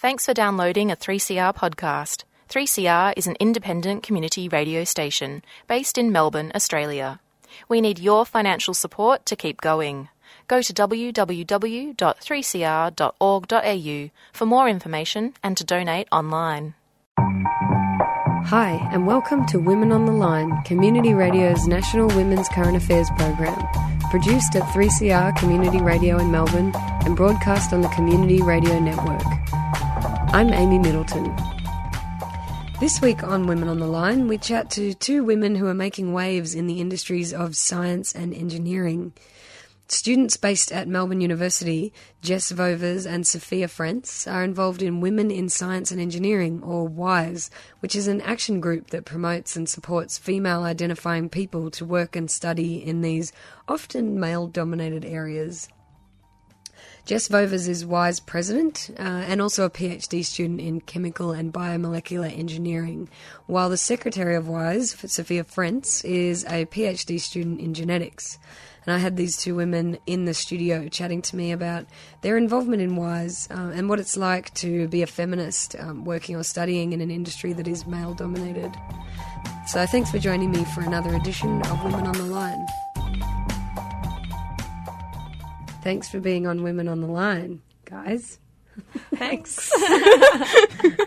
Thanks for downloading a 3CR podcast. 3CR is an independent community radio station based in Melbourne, Australia. We need your financial support to keep going. Go to www.3cr.org.au for more information and to donate online. Hi, and welcome to Women on the Line, Community Radio's National Women's Current Affairs program, produced at 3CR Community Radio in Melbourne and broadcast on the Community Radio Network. I'm Amy Middleton. This week on Women on the Line, we chat to two women who are making waves in the industries of science and engineering. Students based at Melbourne University, Jess Vovers and Sophia Frentz, are involved in Women in Science and Engineering, or WISE, which is an action group that promotes and supports female identifying people to work and study in these often male dominated areas. Jess Vovers is WISE president uh, and also a PhD student in chemical and biomolecular engineering, while the secretary of WISE, Sophia Frentz, is a PhD student in genetics. And I had these two women in the studio chatting to me about their involvement in WISE uh, and what it's like to be a feminist um, working or studying in an industry that is male dominated. So thanks for joining me for another edition of Women on the Line. Thanks for being on Women on the Line, guys. Thanks.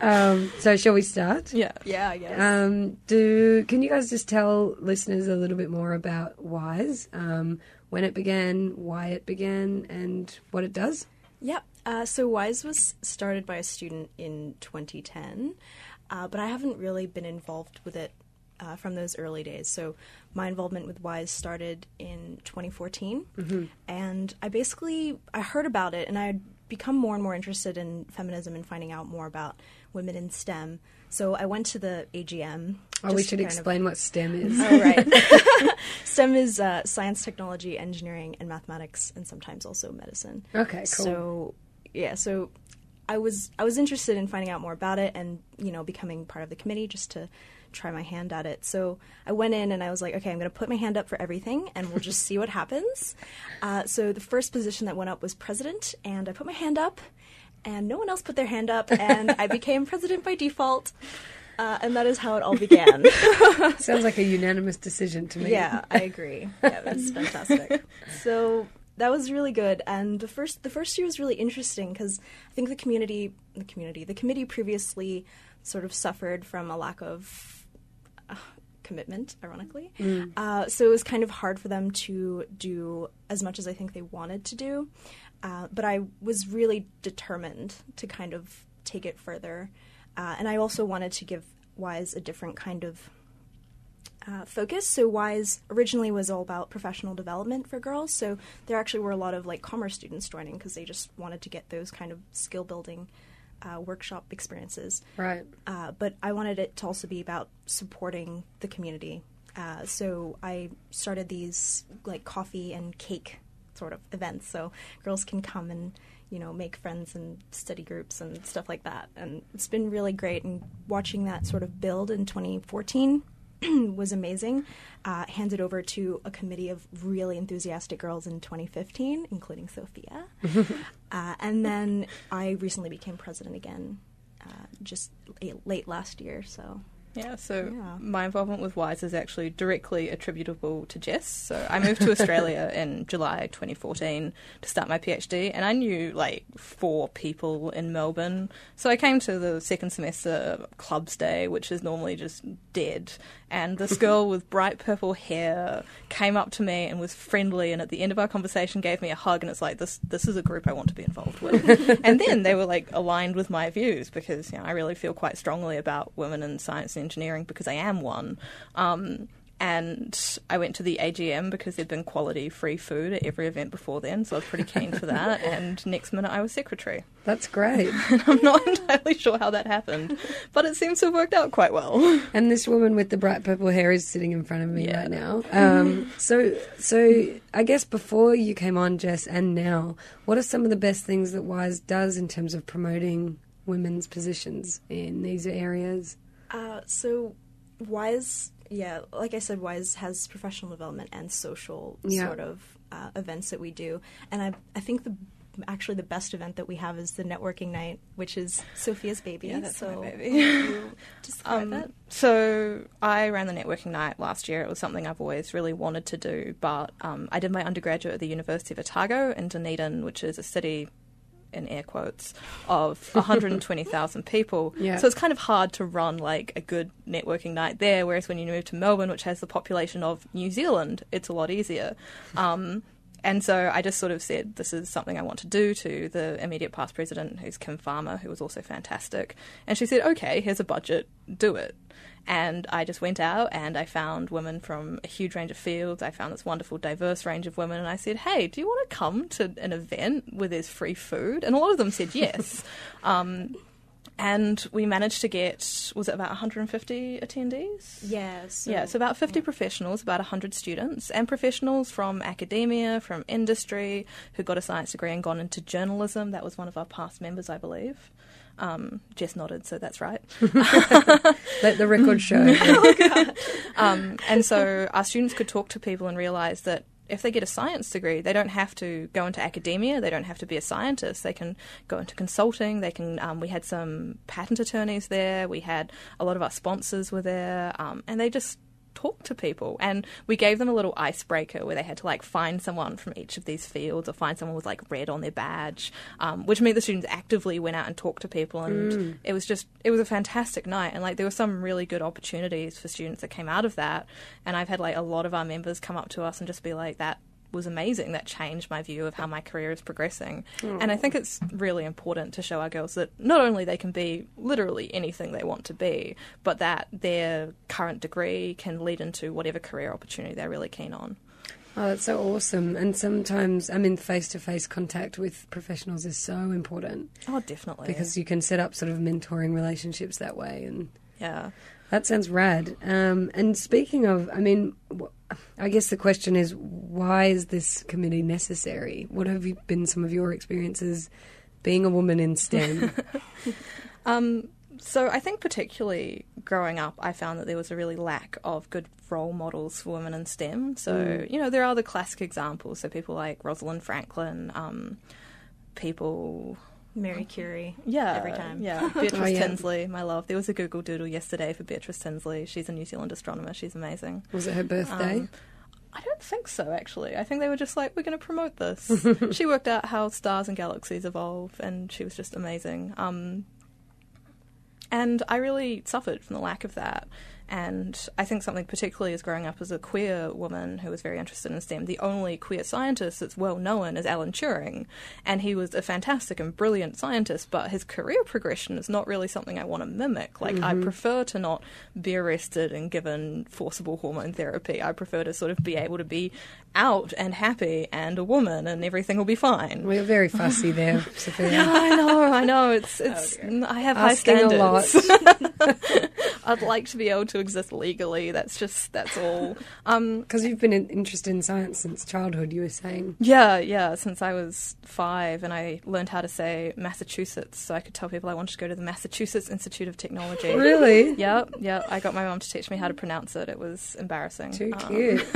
Um, so shall we start? yeah. Yeah, I guess. Um, do can you guys just tell listeners a little bit more about Wise, um, when it began, why it began, and what it does? Yep. Uh, so WISE was started by a student in 2010, uh, but I haven't really been involved with it uh, from those early days. So my involvement with WISE started in 2014, and I basically I heard about it, and I had become more and more interested in feminism and finding out more about women in STEM. So I went to the AGM. Oh, we should kind of- explain what STEM is. Oh, right. STEM is uh, science, technology, engineering, and mathematics, and sometimes also medicine. Okay, cool. So, yeah, so I was I was interested in finding out more about it, and you know, becoming part of the committee just to try my hand at it. So I went in and I was like, okay, I'm going to put my hand up for everything, and we'll just see what happens. Uh, so the first position that went up was president, and I put my hand up, and no one else put their hand up, and I became president by default. Uh, and that is how it all began. Sounds like a unanimous decision to me. Yeah, I agree. Yeah, was fantastic. So that was really good, and the first the first year was really interesting because I think the community, the community, the committee previously sort of suffered from a lack of commitment, ironically. Uh, so it was kind of hard for them to do as much as I think they wanted to do. Uh, but I was really determined to kind of take it further, uh, and I also wanted to give Wise a different kind of uh, focus. So Wise originally was all about professional development for girls. So there actually were a lot of like commerce students joining because they just wanted to get those kind of skill building uh, workshop experiences. Right. Uh, but I wanted it to also be about supporting the community. Uh, so I started these like coffee and cake sort of events, so girls can come and you know make friends and study groups and stuff like that. And it's been really great. And watching that sort of build in 2014 was amazing. Uh, handed over to a committee of really enthusiastic girls in 2015, including Sophia. uh, and then I recently became president again, uh, just late, late last year. So Yeah, so Yeah. my involvement with WISE is actually directly attributable to Jess. So I moved to Australia in July 2014 to start my PhD, and I knew like four people in Melbourne. So I came to the second semester clubs day, which is normally just dead. And this girl with bright purple hair came up to me and was friendly, and at the end of our conversation gave me a hug, and it's like this this is a group I want to be involved with. and then they were like aligned with my views because you know I really feel quite strongly about women in science and engineering because I am one. Um, and I went to the AGM because there'd been quality free food at every event before then, so I was pretty keen for that. And next minute I was secretary. That's great. I'm not entirely sure how that happened, but it seems to have worked out quite well. and this woman with the bright purple hair is sitting in front of me Yeah. right now. Um, so, so I guess before you came on, Jess, and now, what are some of the best things that Wise does in terms of promoting women's positions in these areas? Uh, so Wise, yeah, like I said, Wise has professional development and social Yeah. sort of uh, events that we do, and I I think the actually the best event that we have is the networking night, which is Sophia's baby. Yeah, that's so my baby. describe Um, it. so I ran the networking night last year. It was something I've always really wanted to do, but um, I did my undergraduate at the University of Otago in Dunedin, which is a city in air quotes of 120,000 people. Yeah. So it's kind of hard to run like a good networking night there. Whereas when you move to Melbourne, which has the population of New Zealand, it's a lot easier. Um, and so I just sort of said, this is something I want to do to the immediate past president, who's Kim Farmer, who was also fantastic. And she said, okay, here's a budget, do it. And I just went out and I found women from a huge range of fields. I found this wonderful, diverse range of women. And I said, hey, do you want to come to an event where there's free food? And a lot of them said yes. um, and we managed to get, was it about 150 attendees? Yes. Yeah, so about 50 professionals, about 100 students, and professionals from academia, from industry, who got a science degree and gone into journalism. That was one of our past members, I believe. Um, Jess nodded, so that's right. Let the record show. Um, and so our students could talk to people and realize that if they get a science degree, they don't have to go into academia. They don't have to be a scientist. They can go into consulting. They can. Um, we had some patent attorneys there. We had a lot of our sponsors were there, um, and they just talked to people. And we gave them a little icebreaker where they had to like find someone from each of these fields or find someone with like red on their badge, um, which meant the students actively went out and talked to people. And it was just it was a fantastic night. And like there were some really good opportunities for students that came out of that. And I've had like a lot of our members come up to us and just be like that was amazing. That changed my view of how my career is progressing. And I hmm. think it's really important to show our girls that not only they can be literally anything they want to be, but that their current degree can lead into whatever career opportunity they're really keen on. Oh, that's so awesome. And sometimes, I mean, face to face contact with professionals is so important Oh, definitely. because you can set up sort of mentoring relationships that way. And yeah. That sounds rad. Um, and speaking of, I mean, I guess the question is why is this committee necessary? What have you been some of your experiences being a woman in STEM? Um, so I think particularly growing up, I found that there was a really lack of good role models for women in STEM. So you know there are the classic examples. So people like Rosalind Franklin, um, people. Mary Curie. Yeah, Every time. Yeah, Beatrice Oh, yeah. Tinsley, my love. There was a Google Doodle yesterday for Beatrice Tinsley. She's a New Zealand astronomer. She's amazing. Was it her birthday? Um, I don't think so, actually. I think they were just like, we're going to promote this. she worked out how stars and galaxies evolve, and she was just amazing. Um, and I really suffered from the lack of that. And I think something particularly is growing up as a queer woman who was very interested in STEM, the only queer scientist that's well known is Alan Turing. And he was a fantastic and brilliant scientist, but his career progression is not really something I want to mimic. Like, I mm-hmm. prefer to not be arrested and given forcible hormone therapy. I prefer to sort of be able to be out and happy and a woman and everything will be fine. You're very fussy there, Sophia. I know, I know. It's it's. Oh, I have Asking high a standards. I'd like to be able to exist legally. That's just that's all. Um, Because you've been in, interested in science since childhood, you were saying. yeah, yeah. Since I was five, and I learned how to say Massachusetts, so I could tell people I wanted to go to the Massachusetts Institute of Technology. Really? Yeah, yeah. I got my mum to teach me how to pronounce it. It was embarrassing. Too Um, cute.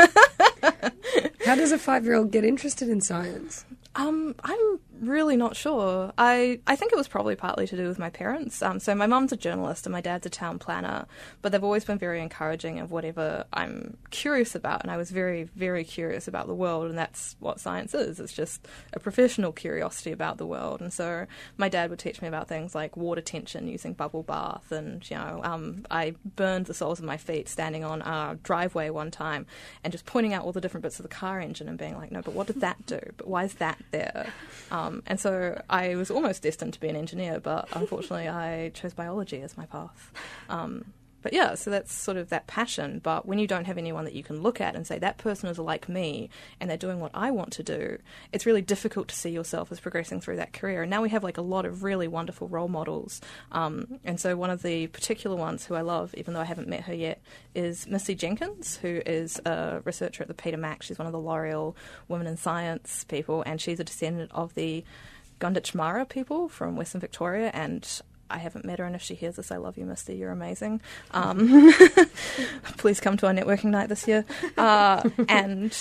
How does a five year old get interested in science? Um, I'm really not sure. I, I think it was probably partly to do with my parents. Um, so my mum's a journalist and my dad's a town planner, but they've always been very encouraging of whatever I'm curious about. And I was very, very curious about the world, and that's what science is. It's just a professional curiosity about the world. And so my dad would teach me about things like water tension using bubble bath, and you know, um, I burned the soles of my feet standing on our driveway one time and just pointing out all the different bits of the car engine and being like, no, but what did that do? But why is that there? Um, and so I was almost destined to be an engineer, but unfortunately I chose biology as my path. Um, but yeah, so that's sort of that passion. But when you don't have anyone that you can look at and say, that person is like me and they're doing what I want to do, it's really difficult to see yourself as progressing through that career. And now we have like a lot of really wonderful role models. Um, and so one of the particular ones who I love, even though I haven't met her yet, is Misty Jenkins, who is a researcher at the Peter Mac. She's one of the L'Oreal Women in Science people, and she's a descendant of the Gunditjmara people from Western Victoria, and I haven't met her, and if she hears this, I love you, Misty. You're amazing. Um, please come to our networking night this year. Uh, and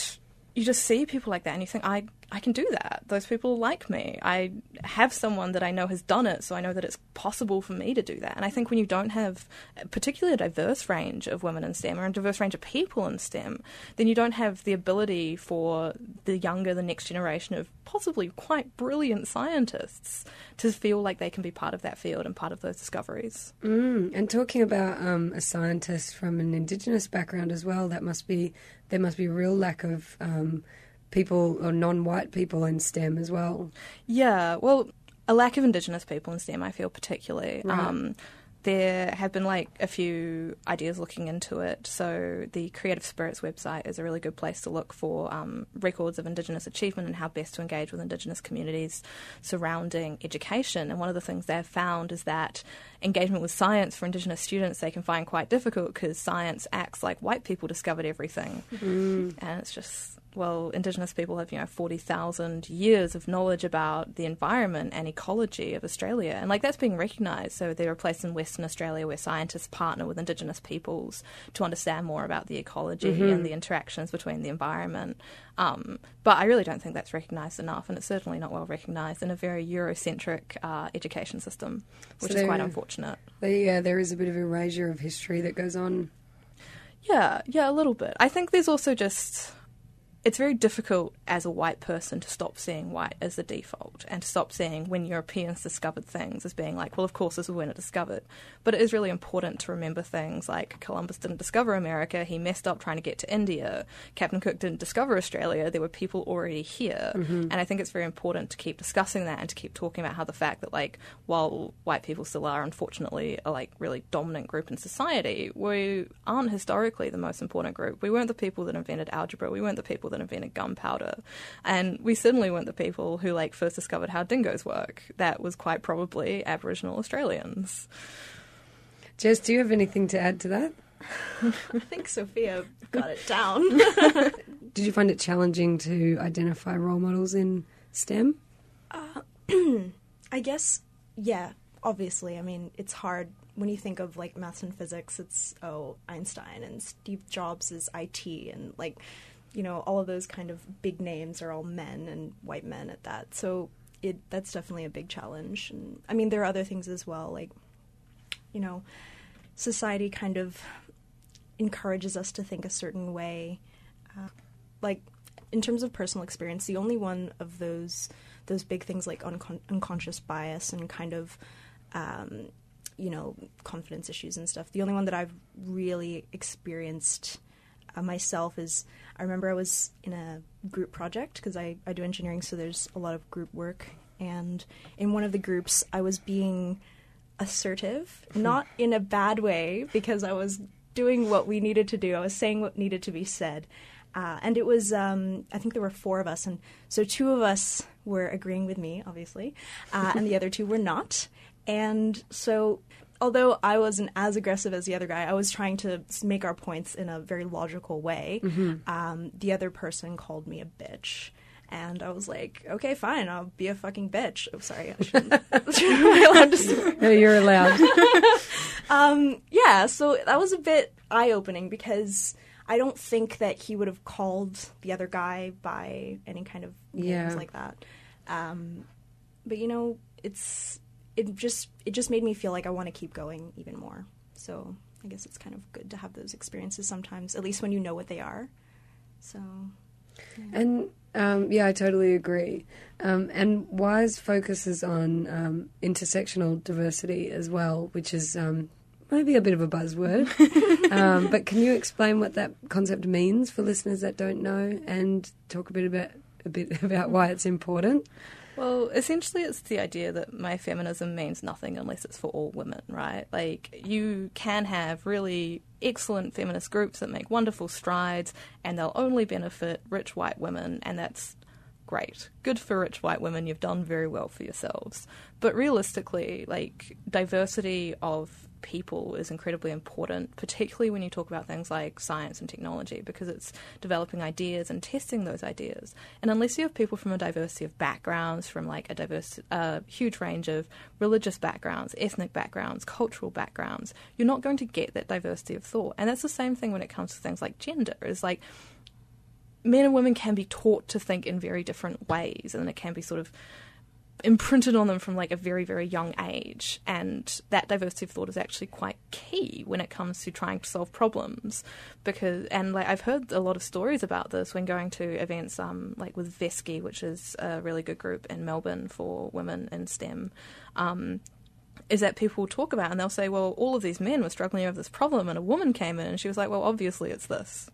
you just see people like that, and you think, I, I can do that. Those people like me. I have someone that I know has done it, so I know that it's possible for me to do that. And I think when you don't have particularly a diverse range of women in STEM or a diverse range of people in STEM, then you don't have the ability for the younger, the next generation of possibly quite brilliant scientists to feel like they can be part of that field and part of those discoveries. Mm, and talking about um, a scientist from an Indigenous background as well, that must be there must be a real lack of um, people or non-white people in STEM as well. Yeah, well, a lack of Indigenous people in STEM, I feel particularly. Right. Um, there have been like a few ideas looking into it. So the Creative Spirits website is a really good place to look for um, records of Indigenous achievement and how best to engage with Indigenous communities surrounding education. And one of the things they've found is that engagement with science for Indigenous students they can find quite difficult because science acts like white people discovered everything, and it's just well, Indigenous people have, you know, 40,000 years of knowledge about the environment and ecology of Australia. And, like, that's being recognised. So there are places in Western Australia where scientists partner with Indigenous peoples to understand more about the ecology and the interactions between the environment. Um, but I really don't think that's recognised enough, and it's certainly not well recognised in a very Eurocentric uh, education system, which So is quite unfortunate. Yeah, there is a bit of erasure of history that goes on. Yeah, yeah, a little bit. I think there's also just it's very difficult as a white person to stop seeing white as the default and to stop seeing when Europeans discovered things as being like, well, of course, this is when it discovered. But it is really important to remember things like Columbus didn't discover America, he messed up trying to get to India. Captain Cook didn't discover Australia, there were people already here. Mm-hmm. And I think it's very important to keep discussing that and to keep talking about how the fact that, like, while white people still are, unfortunately, a like really dominant group in society, we aren't historically the most important group. We weren't the people that invented algebra. We weren't the people that invented gunpowder, and we certainly weren't the people who like first discovered how dingoes work. That was quite probably Aboriginal Australians. Jess, do you have anything to add to that? I think Sophia got it down. Did you find it challenging to identify role models in STEM? Uh, I guess, yeah, obviously. I mean, it's hard when you think of like maths and physics, it's, oh, Einstein and Steve Jobs is IT, and like, you know, all of those kind of big names are all men and white men at that. So it that's definitely a big challenge. And I mean, there are other things as well, like, you know, society kind of encourages us to think a certain way. Uh, like in terms of personal experience, the only one of those those big things like uncon- unconscious bias and kind of um, you know confidence issues and stuff. The only one that I've really experienced uh, myself is I remember I was in a group project because I, I do engineering, so there's a lot of group work. And in one of the groups, I was being assertive, not in a bad way, because I was doing what we needed to do. I was saying what needed to be said. Uh, and it was, um, I think there were four of us. And so two of us were agreeing with me, obviously, uh, and the other two were not. And so, although I wasn't as aggressive as the other guy, I was trying to make our points in a very logical way. Um, the other person called me a bitch. And I was like, okay, fine, I'll be a fucking bitch. Oh, sorry, I shouldn't. allowed to swear? No, you're allowed. Um, yeah, so that was a bit eye opening because I don't think that he would have called the other guy by any kind of names Yeah. like that. Um, but you know, it's it just it just made me feel like I want to keep going even more. So I guess it's kind of good to have those experiences sometimes, at least when you know what they are. So And um, yeah, I totally agree. Um, and WISE focuses on um, intersectional diversity as well, which is um, maybe a bit of a buzzword. um, but can you explain what that concept means for listeners that don't know, and talk a bit about a bit about why it's important? Well, essentially, it's the idea that my feminism means nothing unless it's for all women, right? Like, you can have really excellent feminist groups that make wonderful strides, and they'll only benefit rich white women, and that's great. Good for rich white women, you've done very well for yourselves. But realistically, like, diversity of people is incredibly important, particularly when you talk about things like science and technology, because it's developing ideas and testing those ideas. And unless you have people from a diversity of backgrounds, from like a diverse, uh, huge range of religious backgrounds, ethnic backgrounds, cultural backgrounds, you're not going to get that diversity of thought. And that's the same thing when it comes to things like gender. Is like men and women can be taught to think in very different ways, and it can be sort of imprinted on them from like a very very young age. And that diversity of thought is actually quite key when it comes to trying to solve problems. Because and like I've heard a lot of stories about this when going to events um like with Vesky which is a really good group in Melbourne for women in STEM um is that people talk about and they'll say well all of these men were struggling over this problem and a woman came in and she was like well obviously it's this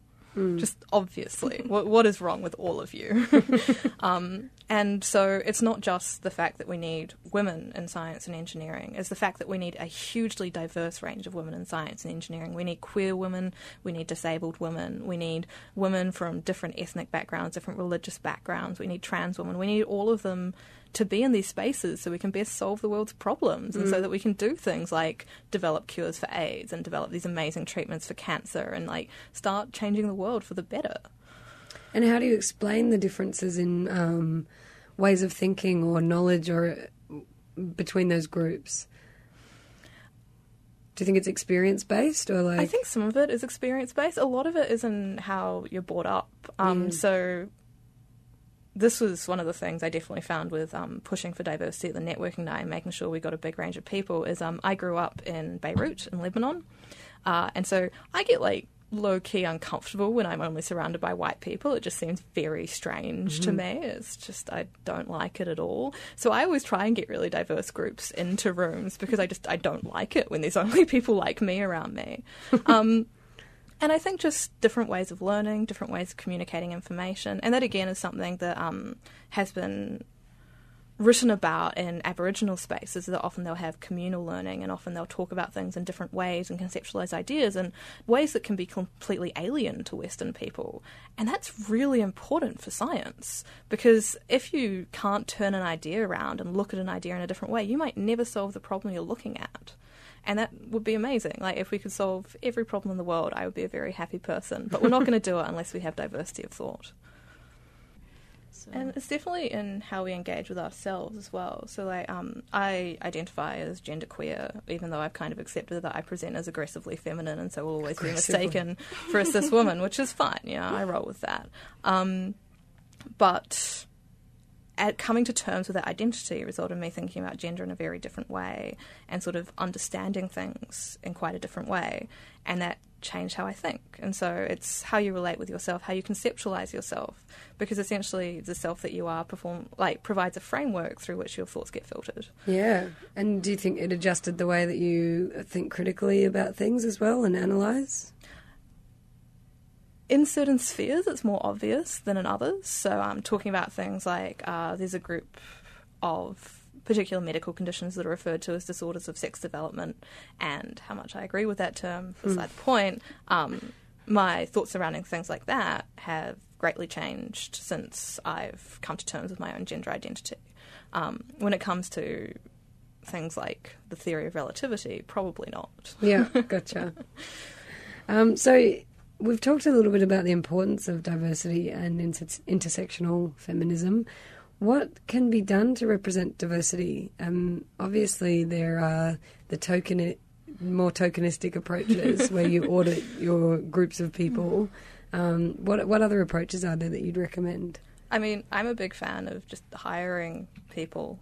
just obviously what, what is wrong with all of you um, and so it's not just the fact that we need women in science and engineering, it's the fact that we need a hugely diverse range of women in science and engineering. We need queer women, we need disabled women, we need women from different ethnic backgrounds, different religious backgrounds, we need trans women, we need all of them to be in these spaces so we can best solve the world's problems and so that we can do things like develop cures for AIDS and develop these amazing treatments for cancer and like start changing the world for the better. And how do you explain the differences in um, ways of thinking or knowledge or between those groups? Do you think it's experience based or like? I think some of it is experience based. A lot of it is in how you're brought up. Um, So this was one of the things I definitely found with um, pushing for diversity at the networking night and making sure we got a big range of people. Is um, I grew up in Beirut in Lebanon, uh, and so I get like low key uncomfortable when I'm only surrounded by white people. It just seems very strange to me. It's just I don't like it at all. So I always try and get really diverse groups into rooms because I just I don't like it when there's only people like me around me. Um, and I think just different ways of learning, different ways of communicating information, and that again is something that um, has been written about in Aboriginal spaces. That often they'll have communal learning, and often they'll talk about things in different ways and conceptualize ideas in ways that can be completely alien to Western people. And that's really important for science because if you can't turn an idea around and look at an idea in a different way, you might never solve the problem you're looking at. And that would be amazing. Like, if we could solve every problem in the world, I would be a very happy person. But we're not going to do it unless we have diversity of thought. So, And it's definitely in how we engage with ourselves as well. So, like, um, I identify as genderqueer, even though I've kind of accepted that I present as aggressively feminine, and so will always be mistaken for a cis woman, which is fine. Yeah, I roll with that. Um, but at coming to terms with that identity resulted in me thinking about gender in a very different way and sort of understanding things in quite a different way. And that changed how I think. And so it's how you relate with yourself, how you conceptualize yourself, because essentially the self that you are perform like provides a framework through which your thoughts get filtered. Yeah. And do you think it adjusted the way that you think critically about things as well and analyze? In certain spheres, it's more obvious than in others. So I'm talking about things like uh, there's a group of particular medical conditions that are referred to as disorders of sex development, and how much I agree with that term, beside the point. Um, my thoughts surrounding things like that have greatly changed since I've come to terms with my own gender identity. Um, when it comes to things like the theory of relativity, probably not. Yeah, gotcha. um, so we've talked a little bit about the importance of diversity and inter- intersectional feminism. What can be done to represent diversity? Um, obviously, there are the token, more tokenistic approaches where you audit your groups of people. Um, what what other approaches are there that you'd recommend? I mean, I'm a big fan of just hiring people.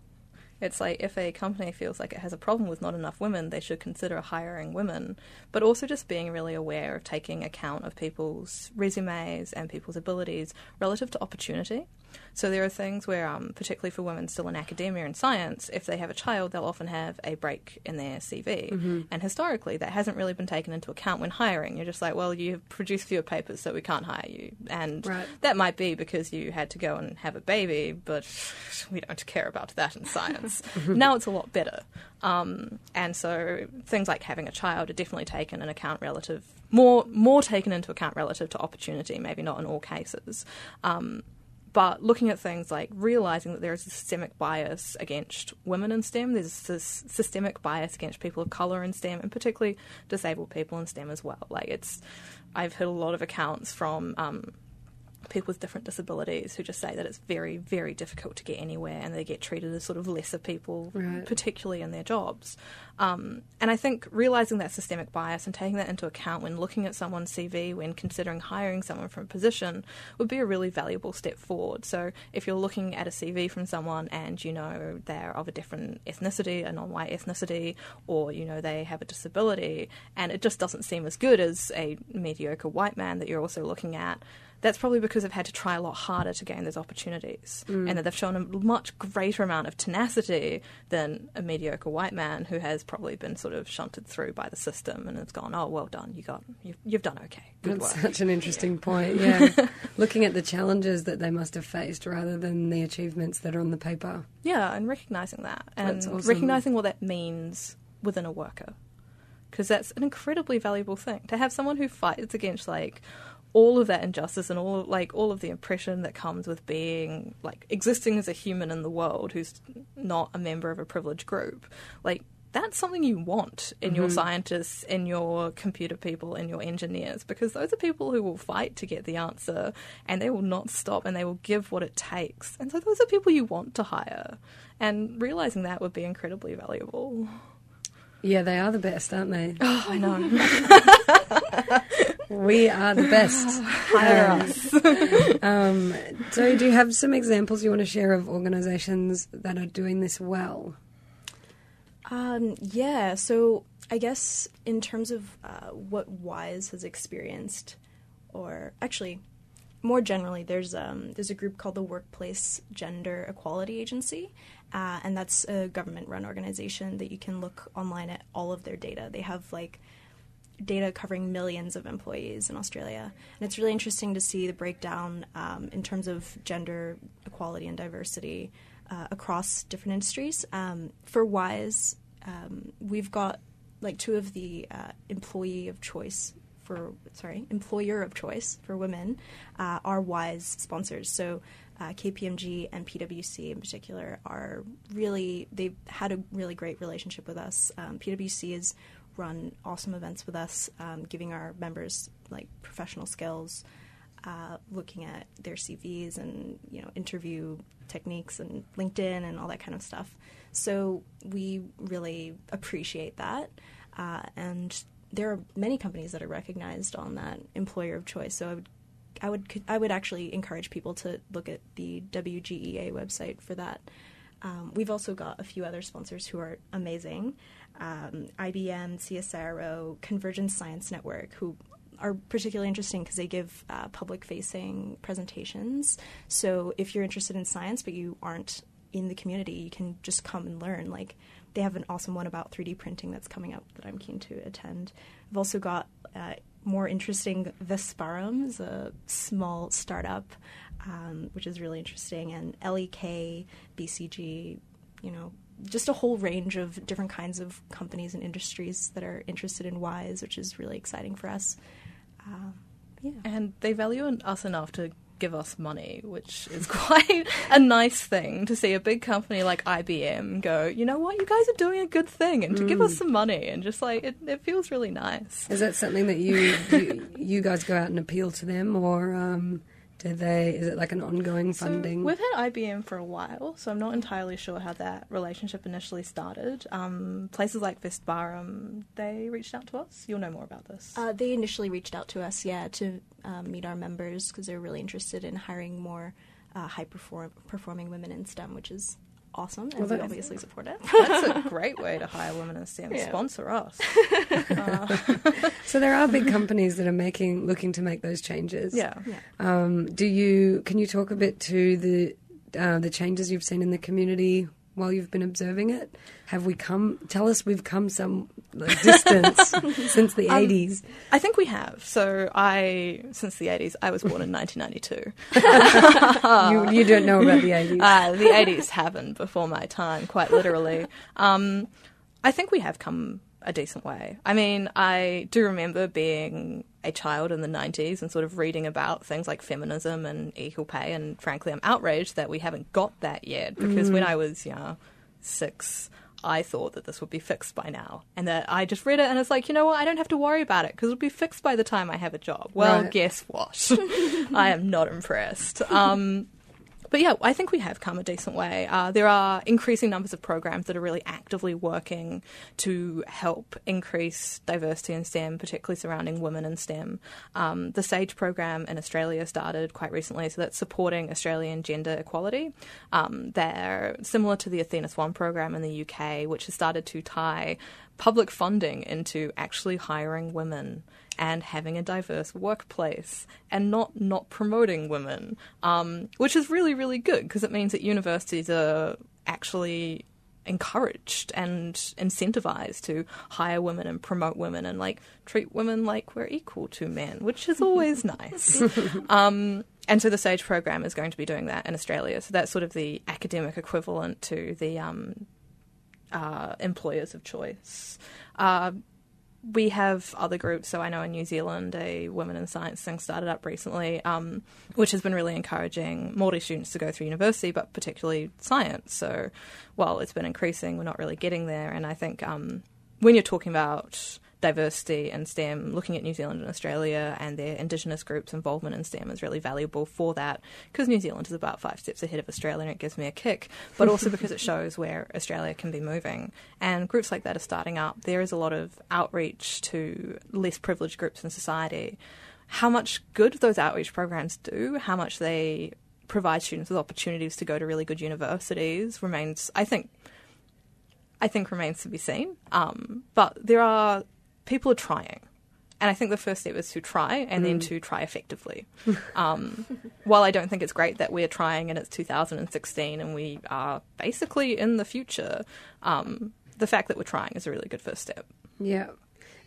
It's like if a company feels like it has a problem with not enough women, they should consider hiring women, but also just being really aware of taking account of people's resumes and people's abilities relative to opportunity. So there are things where, um, particularly for women still in academia and science, if they have a child, they'll often have a break in their CV. And historically, that hasn't really been taken into account when hiring. You're just like, well, you've produced fewer papers, so we can't hire you. And Right. that might be because you had to go and have a baby, but we don't care about that in science. now it's a lot better. Um, and so things like having a child are definitely taken in account relative, more, more taken into account relative to opportunity, maybe not in all cases. Um, but looking at things like realizing that there is a systemic bias against women in STEM, there's this systemic bias against people of color in STEM, and particularly disabled people in STEM as well. Like it's, I've heard a lot of accounts from um, people with different disabilities who just say that it's very, very difficult to get anywhere and they get treated as sort of lesser people, Right. particularly in their jobs. Um, and I think realizing that systemic bias and taking that into account when looking at someone's CV, when considering hiring someone from a position, would be a really valuable step forward. So if you're looking at a CV from someone and you know they're of a different ethnicity, a non white ethnicity, or you know they have a disability, and it just doesn't seem as good as a mediocre white man that you're also looking at, that's probably because they've had to try a lot harder to gain those opportunities and that mm. they've shown a much greater amount of tenacity than a mediocre white man who has probably been sort of shunted through by the system and has gone, oh, well done, you got, you've, you've done okay, good That's work. such an interesting point. Yeah, looking at the challenges that they must have faced rather than the achievements that are on the paper. Yeah, and recognizing that and awesome. recognizing what that means within a worker. Because that's an incredibly valuable thing to have someone who fights against like all of that injustice and all like all of the oppression that comes with being like existing as a human in the world who's not a member of a privileged group. Like that's something you want in your mm-hmm. scientists, in your computer people, in your engineers, because those are people who will fight to get the answer and they will not stop and they will give what it takes. And so those are people you want to hire. And realizing that would be incredibly valuable. Yeah, they are the best, aren't they? Oh, I know. We are the best. Hire Um, us. Um, so, do you have some examples you want to share of organisations that are doing this well? Um, yeah, so I guess in terms of uh, what Wise has experienced, or actually, more generally, there's um, there's a group called the Workplace Gender Equality Agency, uh, and that's a government-run organization that you can look online at all of their data. They have like data covering millions of employees in Australia. And it's really interesting to see the breakdown um, in terms of gender equality and diversity uh, across different industries. Um, for Wise, um, we've got like two of the uh, employee of choice for sorry employer of choice for women uh, are Wise sponsors. So. Uh, KPMG and PwC in particular are really they've had a really great relationship with us. Um, PwC has run awesome events with us, um, giving our members like professional skills, uh, looking at their CVs and you know interview techniques and LinkedIn and all that kind of stuff. So we really appreciate that, uh, and there are many companies that are recognized on that employer of choice. So I would. I would I would actually encourage people to look at the WGEA website for that. Um, we've also got a few other sponsors who are amazing um, IBM, CSIRO, Convergence Science Network, who are particularly interesting because they give uh, public facing presentations. So if you're interested in science but you aren't in the community, you can just come and learn. Like they have an awesome one about 3D printing that's coming up that I'm keen to attend. I've also got uh, more interesting Vesparum is a small startup, um, which is really interesting, and LEK, BCG, you know, just a whole range of different kinds of companies and industries that are interested in WISE, which is really exciting for us. Um, yeah. and they value us enough to give us money, which is quite a nice thing to see a big company like IBM go, you know what, you guys are doing a good thing, and to give us some money, and just like it, it feels really nice. Is that something that you you, you guys go out and appeal to them, or um, do they? Is it like an ongoing funding? So we've had IBM for a while, so I'm not entirely sure how that relationship initially started. Um, places like Vesparum, they reached out to us. You'll know more about this. Uh, they initially reached out to us, yeah, to um, meet our members because they're really interested in hiring more uh, high perform- performing women in STEM, which is awesome, and Well, we that's- obviously support it. That's a great way to hire women in STEM. Yeah. Sponsor us. so there are big companies that are making looking to make those changes. Yeah. yeah. Um, do you can you talk a bit to the uh, the changes you've seen in the community while you've been observing it? Have we come? Tell us we've come some like, distance since the Um, eighties. I think we have. So I, since the 80s, I was born in 1992. you you don't know about the eighties. Uh, the 80s happened before my time, quite literally. Um, I think we have come a decent way. I mean, I do remember being a child in the 90s and sort of reading about things like feminism and equal pay, and frankly, I'm outraged that we haven't got that yet because when I was, you know, six, I thought that this would be fixed by now, and that I just read it and it's like, you know what, I don't have to worry about it because it'll be fixed by the time I have a job. Well, Right. guess what? I am not impressed. Um, but yeah, I think we have come a decent way. Uh, there are increasing numbers of programs that are really actively working to help increase diversity in STEM, particularly surrounding women in STEM. Um, the SAGE program in Australia started quite recently, so that's supporting Australian gender equality. Um, they're similar to the Athena Swan program in the UK, which has started to tie public funding into actually hiring women and having a diverse workplace and not not promoting women, um, which is really really good because it means that universities are actually encouraged and incentivized to hire women and promote women and like treat women like we're equal to men, which is always nice. Um, and so the SAGE program is going to be doing that in Australia. So that's sort of the academic equivalent to the um, uh, employers of choice. Uh, we have other groups. So I know in New Zealand, a Women in Science thing started up recently, um, which has been really encouraging Māori students to go through university, but particularly science. So while it's been increasing, we're not really getting there. And I think um, when you're talking about diversity in STEM, looking at New Zealand and Australia and their Indigenous groups' involvement in STEM is really valuable for that because New Zealand is about five steps ahead of Australia and it gives me a kick, but also because it shows where Australia can be moving. And groups like that are starting up. There is a lot of outreach to less privileged groups in society. How much good those outreach programs do, how much they provide students with opportunities to go to really good universities remains, I think, I think remains to be seen. Um, but there are people are trying, and I think the first step is to try and then to try effectively. Um, while I don't think it's great that we're trying and it's 2016 and we are basically in the future, um, the fact that we're trying is a really good first step. Yeah.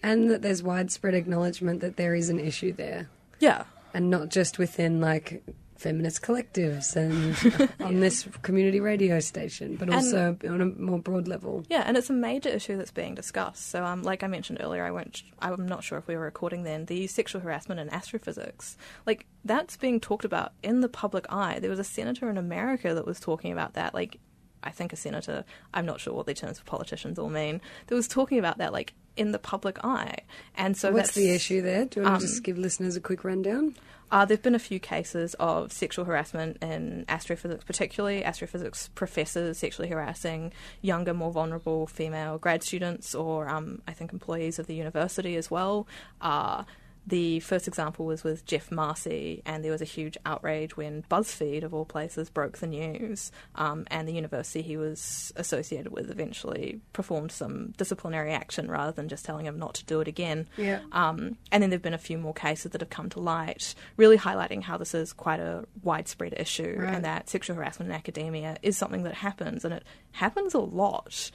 And that there's widespread acknowledgement that there is an issue there. Yeah. And not just within like feminist collectives and on this community radio station, but also on a more broad level. Yeah, and it's a major issue that's being discussed. So, um, like I mentioned earlier, I won't. I'm not sure if we were recording then. The sexual harassment in astrophysics, like that's being talked about in the public eye. There was a senator in America that was talking about that. Like, I think a senator. I'm not sure what the terms for politicians all mean. That was talking about that, like in the public eye. And so, What's the issue there? Do you want to um, just give listeners a quick rundown? Uh, there have been a few cases of sexual harassment in astrophysics, particularly astrophysics professors sexually harassing younger, more vulnerable female grad students, or um, I think employees of the university as well. Uh, the first example was with Geoff Marcy, and there was a huge outrage when BuzzFeed, of all places, broke the news. Um, and the university he was associated with eventually performed some disciplinary action rather than just telling him not to do it again. Yeah. Um, and then there have been a few more cases that have come to light, really highlighting how this is quite a widespread issue Right. and that sexual harassment in academia is something that happens, and it happens a lot.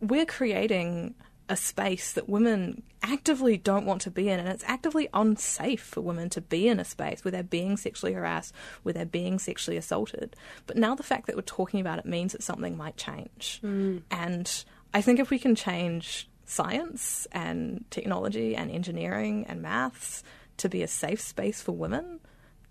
We're creating a space that women actively don't want to be in, and it's actively unsafe for women to be in a space where they're being sexually harassed, where they're being sexually assaulted. But now the fact that we're talking about it means that something might change. Mm. And I think if we can change science and technology and engineering and maths to be a safe space for women,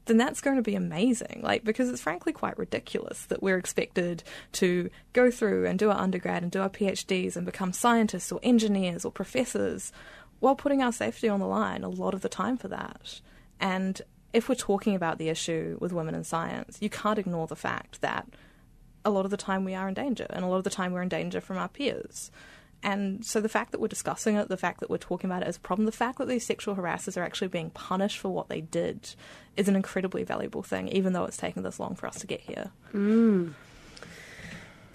then that's going to be amazing. Like, because it's frankly quite ridiculous that we're expected to go through and do our undergrad and do our PhDs and become scientists or engineers or professors while putting our safety on the line a lot of the time for that. And if we're talking about the issue with women in science, you can't ignore the fact that a lot of the time we are in danger, and a lot of the time we're in danger from our peers. And so the fact that we're discussing it, the fact that we're talking about it as a problem, the fact that these sexual harassers are actually being punished for what they did is an incredibly valuable thing, even though it's taken this long for us to get here.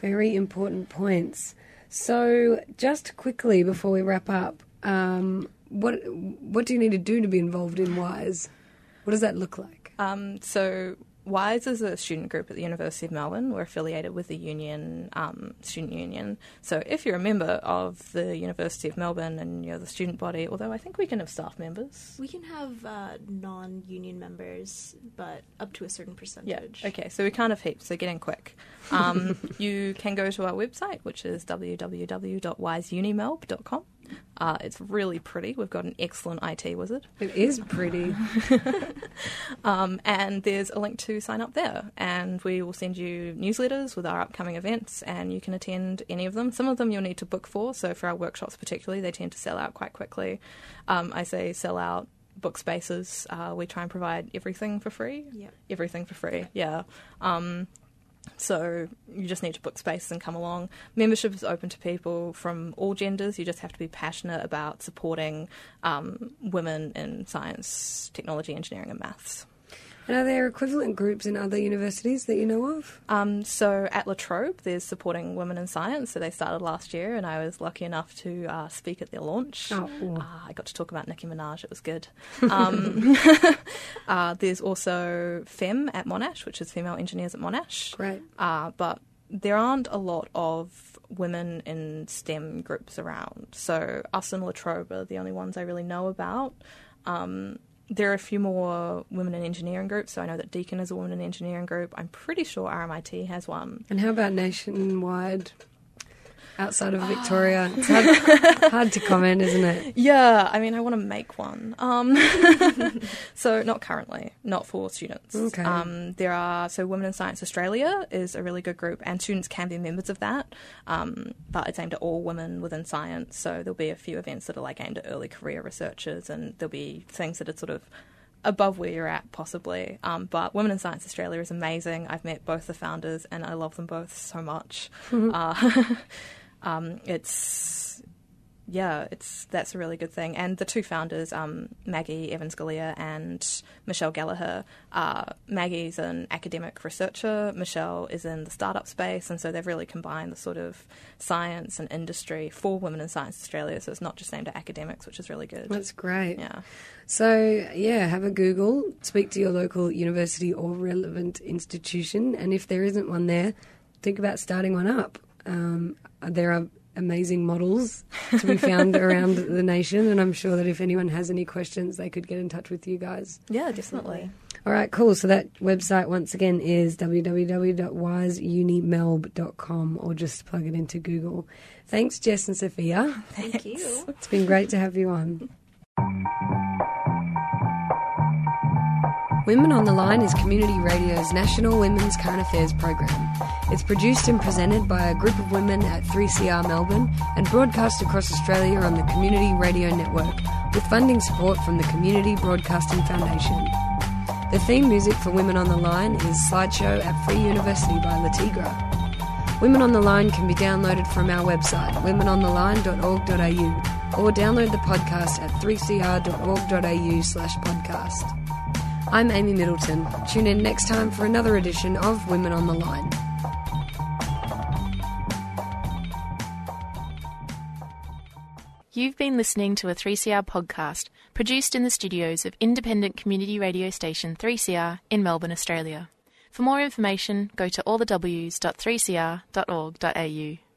Very important points. So, just quickly before we wrap up, um, what what do you need to do to be involved in WISE? What does that look like? Um, so WISE is a student group at the University of Melbourne. We're affiliated with the union, um, student union. So if you're a member of the University of Melbourne and you're the student body, although I think we can have staff members. We can have uh, non-union members, but up to a certain percentage. Yeah. Okay. So we can't have heaps. So get in quick. Um, you can go to our website, which is www.wiseunimelb.com, Uh, it's really pretty. We've got an excellent IT wizard. It is pretty. Um, and there's a link to sign up there. And we will send you newsletters with our upcoming events, and you can attend any of them. Some of them you'll need to book for. So, for our workshops, particularly, they tend to sell out quite quickly. Um, I say sell out. Book spaces. Uh, we try and provide everything for free. Yep. Everything for free. Yeah. Um, so you just need to book space and come along. Membership is open to people from all genders. You just have to be passionate about supporting um, women in science, technology, engineering, and maths. And are there equivalent groups in other universities that you know of? Um, so at La Trobe, there's supporting women in science. So they started last year, and I was lucky enough to uh, speak at their launch. Oh. Uh, I got to talk about Nicki Minaj. It was good. Um, uh, there's also FEM at Monash, which is Female Engineers at Monash. Great. Uh, but there aren't a lot of women in STEM groups around. So us and La Trobe are the only ones I really know about. Um, there are a few more women in engineering groups. So I know that Deakin is a woman in engineering group. I'm pretty sure RMIT has one. And how about nationwide? Outside of Victoria, it's hard, hard to comment, isn't it? Yeah, I mean, I want to make one. Um, so not currently, not for students. Okay. Um, there are so Women in Science Australia is a really good group, and students can be members of that. Um, but it's aimed at all women within science. So there'll be a few events that are like aimed at early career researchers, and there'll be things that are sort of above where you're at, possibly. Um, but Women in Science Australia is amazing. I've met both the founders, and I love them both so much. uh, um, it's yeah, it's that's a really good thing. And the two founders, um, Maggie Evans Galea and Michelle Gallaher, uh, Maggie's an academic researcher. Michelle is in the startup space, and so they've really combined the sort of science and industry for Women in Science Australia. So it's not just aimed at academics, which is really good. That's great. yeah. So, yeah, have a Google, speak to your local university or relevant institution, and if there isn't one there, think about starting one up. Um, there are amazing models to be found around the nation, and I'm sure that if anyone has any questions, they could get in touch with you guys. Yeah, definitely. All right, cool. So that website once again is www.wiseunimelb.com or just plug it into Google. Thanks, Jess and Sophia. Thank you. It's been great to have you on. Women on the Line is Community Radio's national women's current affairs program. It's produced and presented by a group of women at 3CR Melbourne and broadcast across Australia on the Community Radio Network with funding support from the Community Broadcasting Foundation. The theme music for Women on the Line is Slideshow at Free University by Latigra. Women on the Line can be downloaded from our website, womenontheline.org.au, or download the podcast at 3cr.org.au slash podcast. I'm Amy Middleton. Tune in next time for another edition of Women on the Line. You've been listening to a 3CR podcast produced in the studios of independent community radio station 3CR in Melbourne, Australia. For more information, go to allthews.3cr.org.au.